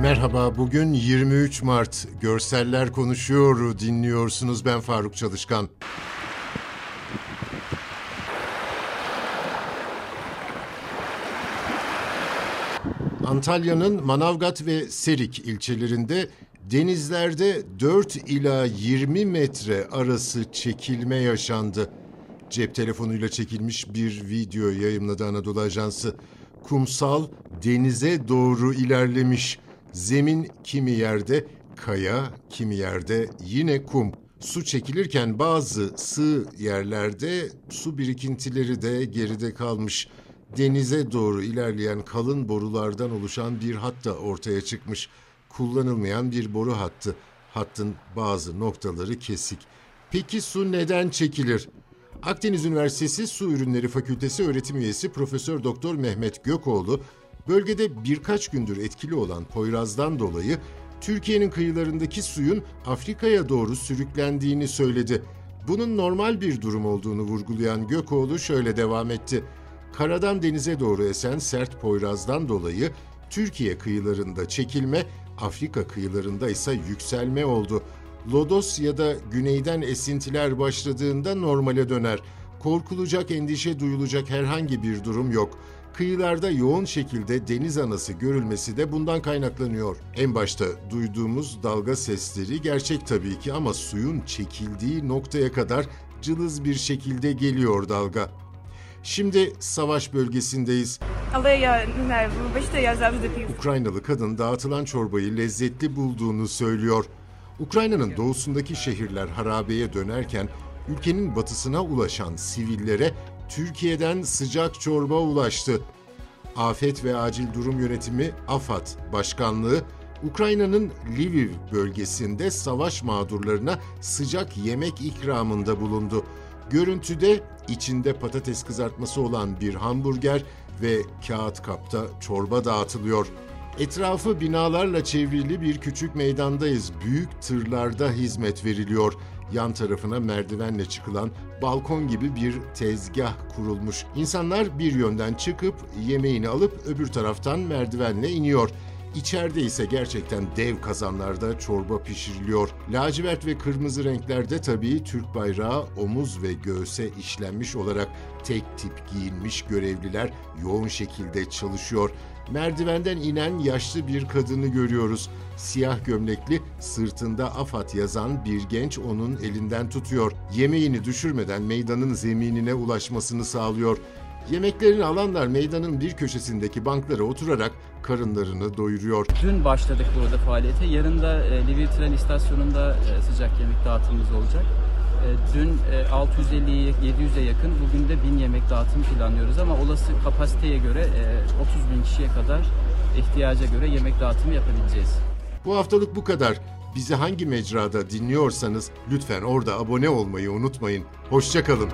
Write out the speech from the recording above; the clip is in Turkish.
Merhaba, bugün 23 Mart. Görseller konuşuyor, dinliyorsunuz. Ben Faruk Çalışkan. Antalya'nın Manavgat ve Serik ilçelerinde denizlerde 4 ila 20 metre arası çekilme yaşandı. Cep telefonuyla çekilmiş bir video yayımladı Anadolu Ajansı. Kumsal denize doğru ilerlemiş. Zemin kimi yerde kaya, kimi yerde yine kum. Su çekilirken bazı sığ yerlerde su birikintileri de geride kalmış. Denize doğru ilerleyen kalın borulardan oluşan bir hat da ortaya çıkmış. Kullanılmayan bir boru hattı. Hattın bazı noktaları kesik. Peki su neden çekilir? Akdeniz Üniversitesi Su Ürünleri Fakültesi öğretim üyesi Profesör Doktor Mehmet Gökoğlu, bölgede birkaç gündür etkili olan Poyraz'dan dolayı Türkiye'nin kıyılarındaki suyun Afrika'ya doğru sürüklendiğini söyledi. Bunun normal bir durum olduğunu vurgulayan Gökoğlu şöyle devam etti. Karadan denize doğru esen sert Poyraz'dan dolayı Türkiye kıyılarında çekilme, Afrika kıyılarında ise yükselme oldu. Lodos ya da güneyden esintiler başladığında normale döner. Korkulacak, endişe duyulacak herhangi bir durum yok. Kıyılarda yoğun şekilde deniz anası görülmesi de bundan kaynaklanıyor. En başta duyduğumuz dalga sesleri gerçek tabii ki ama suyun çekildiği noktaya kadar cılız bir şekilde geliyor dalga. Şimdi savaş bölgesindeyiz. Ukraynalı kadın dağıtılan çorbayı lezzetli bulduğunu söylüyor. Ukrayna'nın doğusundaki şehirler harabeye dönerken ülkenin batısına ulaşan sivillere Türkiye'den sıcak çorba ulaştı. Afet ve Acil Durum Yönetimi AFAD Başkanlığı Ukrayna'nın Lviv bölgesinde savaş mağdurlarına sıcak yemek ikramında bulundu. Görüntüde içinde patates kızartması olan bir hamburger ve kağıt kapta çorba dağıtılıyor. Etrafı binalarla çevrili bir küçük meydandayız. Büyük tırlarda hizmet veriliyor. Yan tarafına merdivenle çıkılan balkon gibi bir tezgah kurulmuş. İnsanlar bir yönden çıkıp yemeğini alıp öbür taraftan merdivenle iniyor. İçeride ise gerçekten dev kazanlarda çorba pişiriliyor. Lacivert ve kırmızı renklerde tabii Türk bayrağı omuz ve göğse işlenmiş olarak tek tip giyinmiş görevliler yoğun şekilde çalışıyor. Merdivenden inen yaşlı bir kadını görüyoruz. Siyah gömlekli, sırtında AFAD yazan bir genç onun elinden tutuyor. Yemeğini düşürmeden meydanın zeminine ulaşmasını sağlıyor. Yemeklerini alanlar meydanın bir köşesindeki banklara oturarak karınlarını doyuruyor. Dün başladık burada faaliyete. Yarın da e, Lviv tren istasyonunda e, sıcak yemek dağıtımımız olacak. E, dün e, 650'ye 700'e yakın, bugün de 1000 yemek dağıtım planlıyoruz ama olası kapasiteye göre e, 30 bin kişiye kadar ihtiyaca göre yemek dağıtımı yapabileceğiz. Bu haftalık bu kadar. Bizi hangi mecrada dinliyorsanız lütfen orada abone olmayı unutmayın. Hoşçakalın.